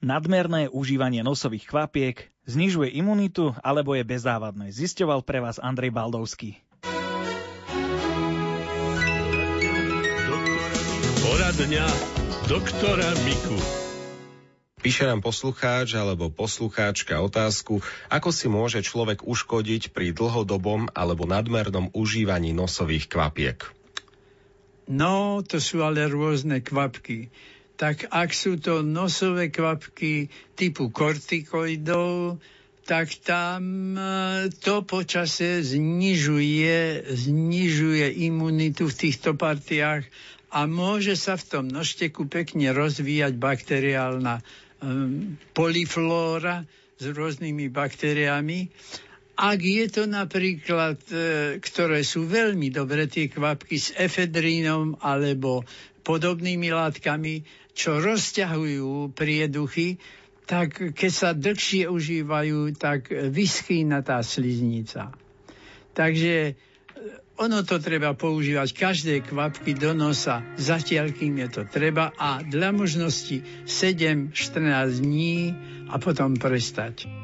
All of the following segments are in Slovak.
Nadmerné užívanie nosových kvapiek znižuje imunitu alebo je bezávadné, zisťoval pre vás Andrej Baldovský. Poradňa doktora Miku. Píše nám poslucháč alebo poslucháčka otázku, ako si môže človek uškodiť pri dlhodobom alebo nadmernom užívaní nosových kvapiek. No, to sú ale rôzne kvapky. Tak ak sú to nosové kvapky typu kortikoidov, tak tam e, to počasie znižuje, znižuje imunitu v týchto partiách a môže sa v tom nožteku pekne rozvíjať bakteriálna um, poliflóra s rôznymi baktériami. Ak je to napríklad, e, ktoré sú veľmi dobré tie kvapky s efedrínom alebo podobnými látkami, čo rozťahujú prieduchy, tak keď sa dlhšie užívajú, tak vyschýna tá sliznica. Takže e, ono to treba používať každé kvapky do nosa, zatiaľ kým je to treba a dla možnosti 7-14 dní a potom prestať.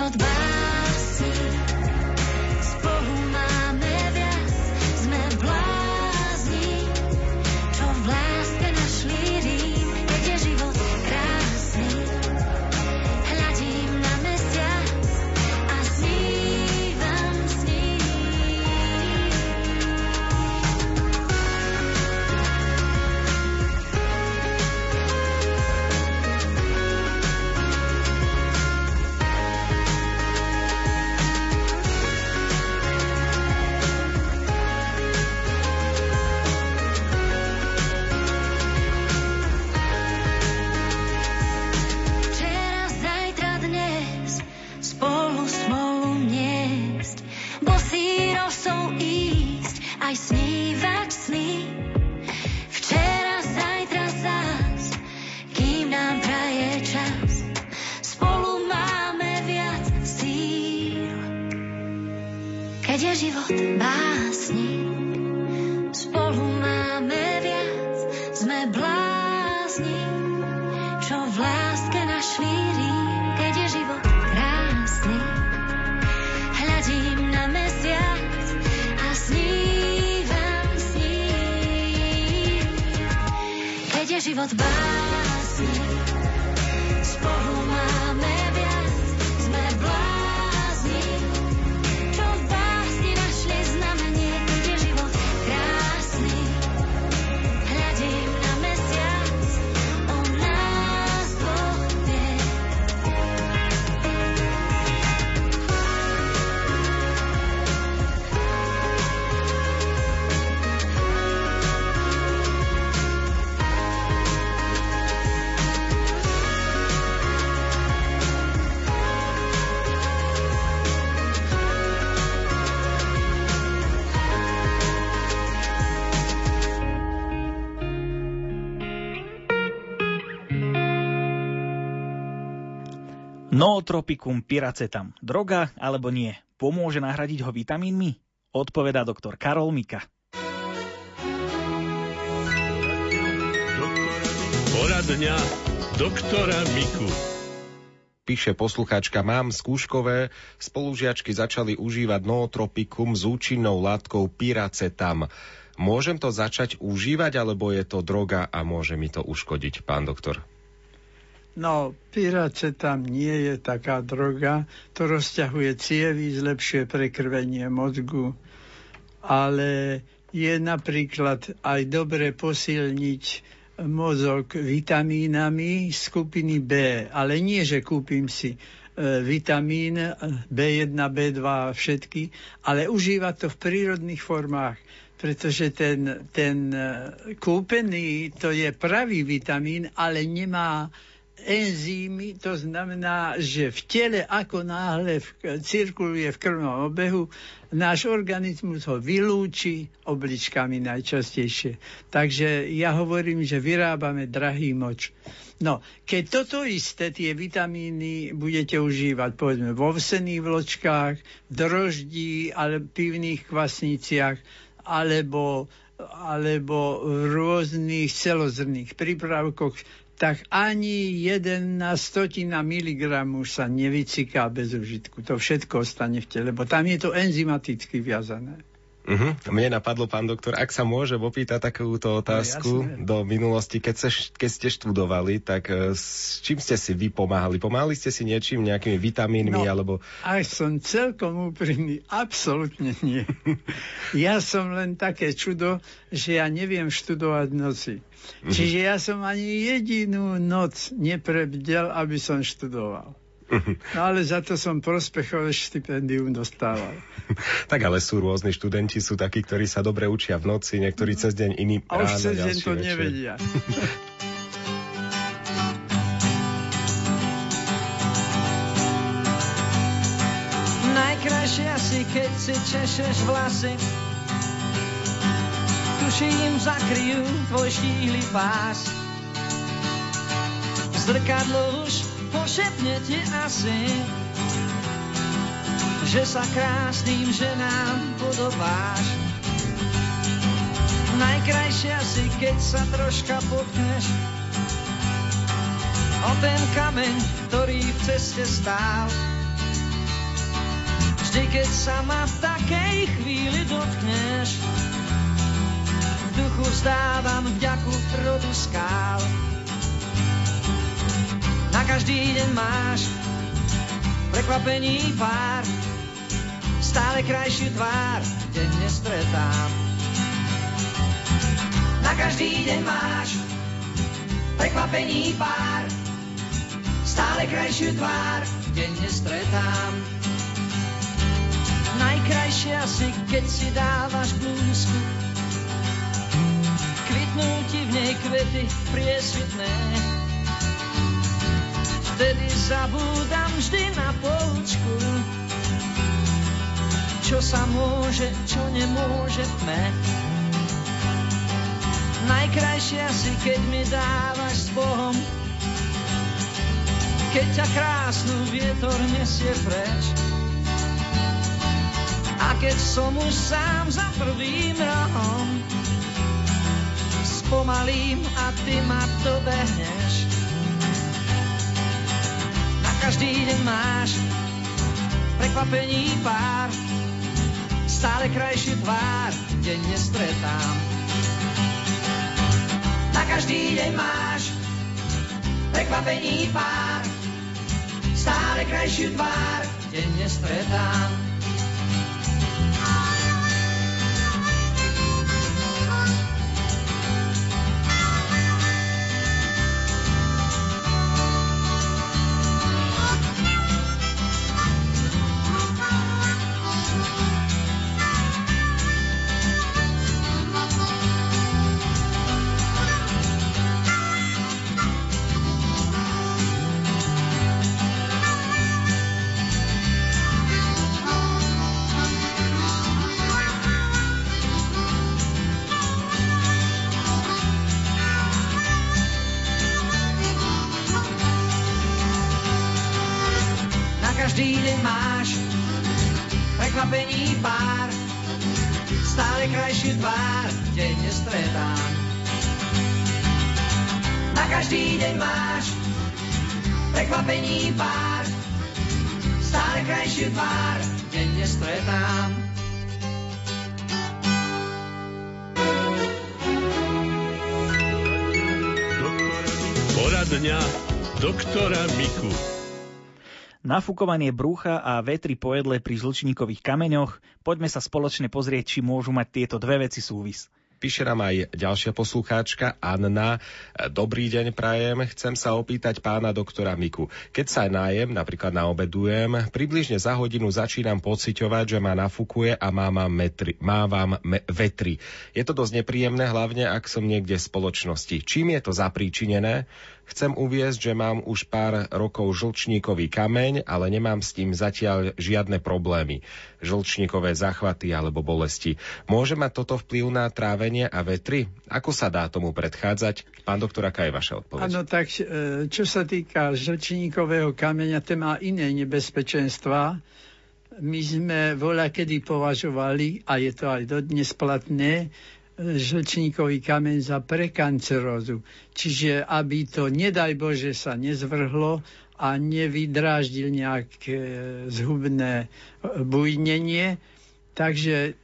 život bá. život básni, spolu máme viac, sme blázni, čo v láske našli rýk, keď je život krásny. Hľadím na mesiac a snívam s ním, keď je život básnik. Nootropikum piracetam. Droga alebo nie? Pomôže nahradiť ho vitamínmi? Odpovedá doktor Karol Mika. Poradňa doktora Miku. Píše poslucháčka, mám skúškové, spolužiačky začali užívať nootropikum s účinnou látkou piracetam. Môžem to začať užívať, alebo je to droga a môže mi to uškodiť, pán doktor? No, piracetam nie je taká droga, to rozťahuje cievy, zlepšuje prekrvenie mozgu, ale je napríklad aj dobre posilniť mozog vitamínami skupiny B, ale nie, že kúpim si e, vitamín B1, B2 všetky, ale užívať to v prírodných formách, pretože ten, ten e, kúpený to je pravý vitamín, ale nemá enzymy, to znamená, že v tele ako náhle v, cirkuluje v krvnom obehu, náš organizmus ho vylúči obličkami najčastejšie. Takže ja hovorím, že vyrábame drahý moč. No, keď toto isté, tie vitamíny budete užívať, povedzme, vo vsených vločkách, v droždí, ale pivných kvasniciach, alebo alebo v rôznych celozrných prípravkoch, tak ani jeden na stotina miligramu sa nevyciká bez užitku. To všetko ostane v tele, lebo tam je to enzymaticky viazané. Uh-huh. Mne napadlo, pán doktor, ak sa môže opýtať takúto no, otázku no, do minulosti, keď, sa, keď ste študovali, tak uh, s čím ste si vy pomáhali? Pomáhali ste si niečím, nejakými vitamínmi? No, alebo... Aj som celkom úprimný, absolútne nie. ja som len také čudo, že ja neviem študovať noci. Uh-huh. Čiže ja som ani jedinú noc neprebdel, aby som študoval. No ale za to som prospechové štipendium dostával. tak ale sú rôzni študenti, sú takí, ktorí sa dobre učia v noci, niektorí cez deň, iní A už cez deň to večer. nevedia. Najkrajšie asi, keď si češeš vlasy Tuším, zakryjú tvoj štíhly pás Zrkadlo už pošepne ti asi, že sa krásnym ženám podobáš. Najkrajšia si, keď sa troška potkneš o ten kameň, ktorý v ceste stál. Vždy, keď sa ma v takej chvíli dotkneš, v duchu vzdávam vďaku rodu skál každý deň máš prekvapení pár, stále krajšiu tvár denne stretám. Na každý deň máš prekvapení pár, stále krajšiu tvár denne stretám. Najkrajšie asi, keď si dávaš blúzku, kvitnú ti v nej kvety priesvitné, vtedy zabúdam vždy na poučku. Čo sa môže, čo nemôže tme. Najkrajšia si, keď mi dávaš s Bohom, keď ťa krásnu vietor nesie preč. A keď som už sám za prvým rohom, spomalím a ty ma dobehneš každý deň máš prekvapení pár, stále krajšiu tvár denne stretám. Na každý deň máš prekvapení pár, stále krajšiu tvár denne stretám. Každý deň máš prekvapení pár, stále krajší pár, denne stretám. Poradňa doktora Miku. Nafúkovanie brúcha a vetri po pri žlčníkových kameňoch. Poďme sa spoločne pozrieť, či môžu mať tieto dve veci súvis. Píše nám aj ďalšia poslucháčka, Anna. Dobrý deň, prajem. Chcem sa opýtať pána doktora Miku. Keď sa nájem, napríklad naobedujem, približne za hodinu začínam pociťovať, že ma nafúkuje a mávam, metri, mávam me, vetri. Je to dosť nepríjemné, hlavne ak som niekde v spoločnosti. Čím je to zapríčinené? Chcem uviezť, že mám už pár rokov žlčníkový kameň, ale nemám s tým zatiaľ žiadne problémy. Žlčníkové záchvaty alebo bolesti. Môže mať toto vplyv na trávenie a vetry? Ako sa dá tomu predchádzať? Pán doktor, aká je vaša odpoveď? Áno, tak e, čo sa týka žlčníkového kameňa, ten má iné nebezpečenstva. My sme voľa kedy považovali, a je to aj dodnes platné, žlčníkový kameň za prekancerózu. Čiže aby to, nedaj Bože, sa nezvrhlo a nevydráždil nejaké zhubné bujnenie, takže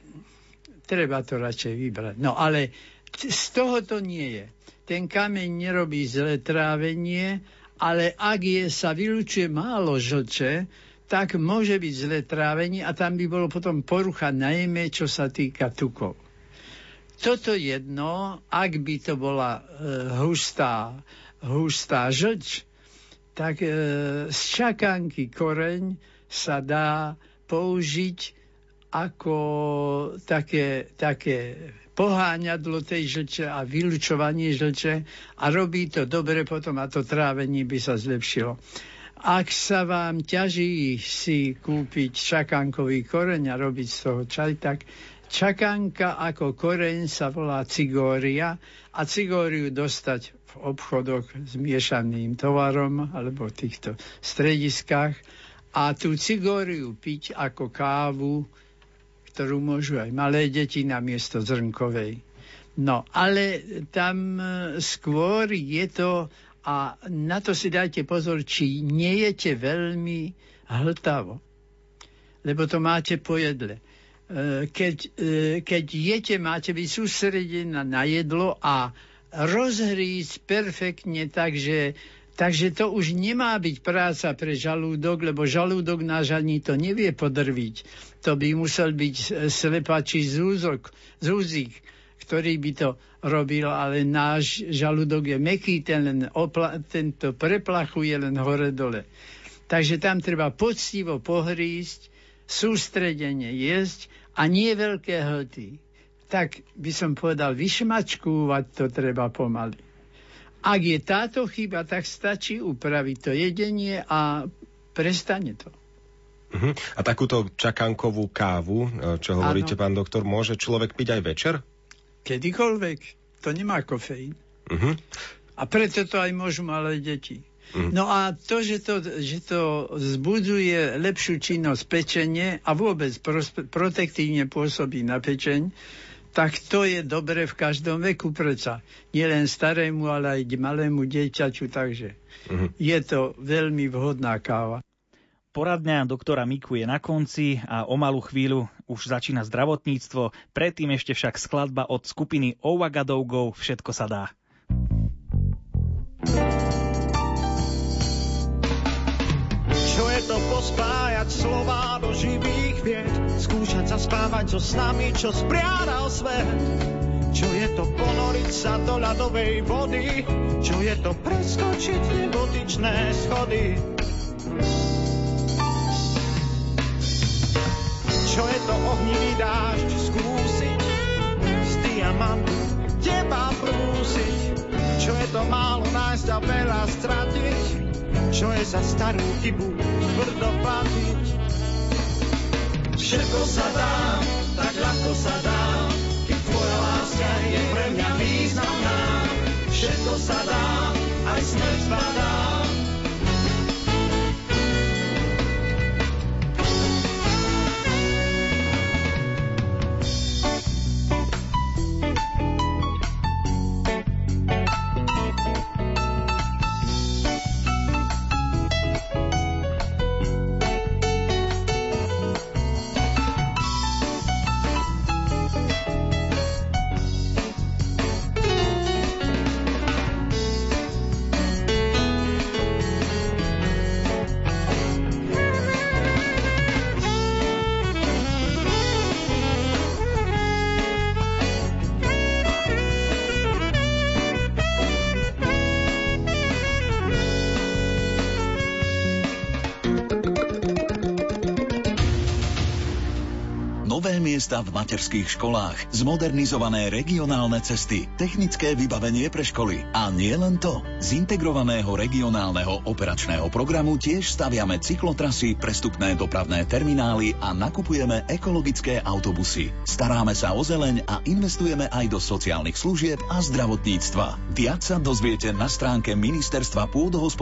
treba to radšej vybrať. No ale z toho to nie je. Ten kameň nerobí zlé trávenie, ale ak je, sa vylučuje málo žlče, tak môže byť zlé trávenie a tam by bolo potom porucha najmä, čo sa týka tukov. Toto jedno, ak by to bola e, hustá, hustá žlč, tak e, z čakanky koreň sa dá použiť ako také, také poháňadlo tej žlče a vylučovanie žlče a robí to dobre potom a to trávenie by sa zlepšilo. Ak sa vám ťaží si kúpiť čakankový koreň a robiť z toho čaj, tak Čakanka ako koreň sa volá cigória a cigóriu dostať v obchodoch s miešaným tovarom alebo v týchto strediskách a tú cigóriu piť ako kávu, ktorú môžu aj malé deti na miesto zrnkovej. No, ale tam e, skôr je to, a na to si dajte pozor, či nejete veľmi hltavo, lebo to máte po jedle. E, keď, e, keď jete, máte byť sústredený na jedlo a rozhrísť perfektne, takže, takže to už nemá byť práca pre žalúdok, lebo žalúdok náš ani to nevie podrviť. To by musel byť slepačí zúzok, zúzik, ktorý by to robil, ale náš žalúdok je meký, ten len opla, tento preplachuje len hore-dole. Takže tam treba poctivo pohrísť, sústredenie jesť a nie veľké hlty. Tak by som povedal, vyšmačkúvať to treba pomaly. Ak je táto chyba, tak stačí upraviť to jedenie a prestane to. Uh-huh. A takúto čakankovú kávu, e, čo hovoríte, ano. pán doktor, môže človek piť aj večer? Kedykoľvek. To nemá kofeín. Uh-huh. A preto to aj môžu malé deti. Mm. No a to že, to, že to zbudzuje lepšiu činnosť pečenie a vôbec prospe, protektívne pôsobí na pečeň, tak to je dobre v každom veku predsa. Nielen starému, ale aj malému dieťaťu, takže mm. je to veľmi vhodná káva. Poradňa doktora Miku je na konci a o malú chvíľu už začína zdravotníctvo, predtým ešte však skladba od skupiny Owagadowgov Všetko sa dá. To pospájať slova do živých vied, skúšať sa spávať so snami, čo spriadal svet. Čo je to ponoriť sa do ľadovej vody, čo je to preskočiť nebotičné schody. Čo je to ohnivý dážď skúsiť, z diamantu teba prúsiť, čo je to málo nájsť a veľa stratiť, čo je za starú chybu tvrdo platiť. Všetko sa dá, tak ľahko sa dá, keď tvoja láska je pre mňa významná. Všetko sa dá, aj smrť padá. Miesta v materských školách, zmodernizované regionálne cesty, technické vybavenie pre školy. A nie len to. Z integrovaného regionálneho operačného programu tiež staviame cyklotrasy, prestupné dopravné terminály a nakupujeme ekologické autobusy. Staráme sa o zeleň a investujeme aj do sociálnych služieb a zdravotníctva. Viac sa dozviete na stránke Ministerstva pôdohospodárstva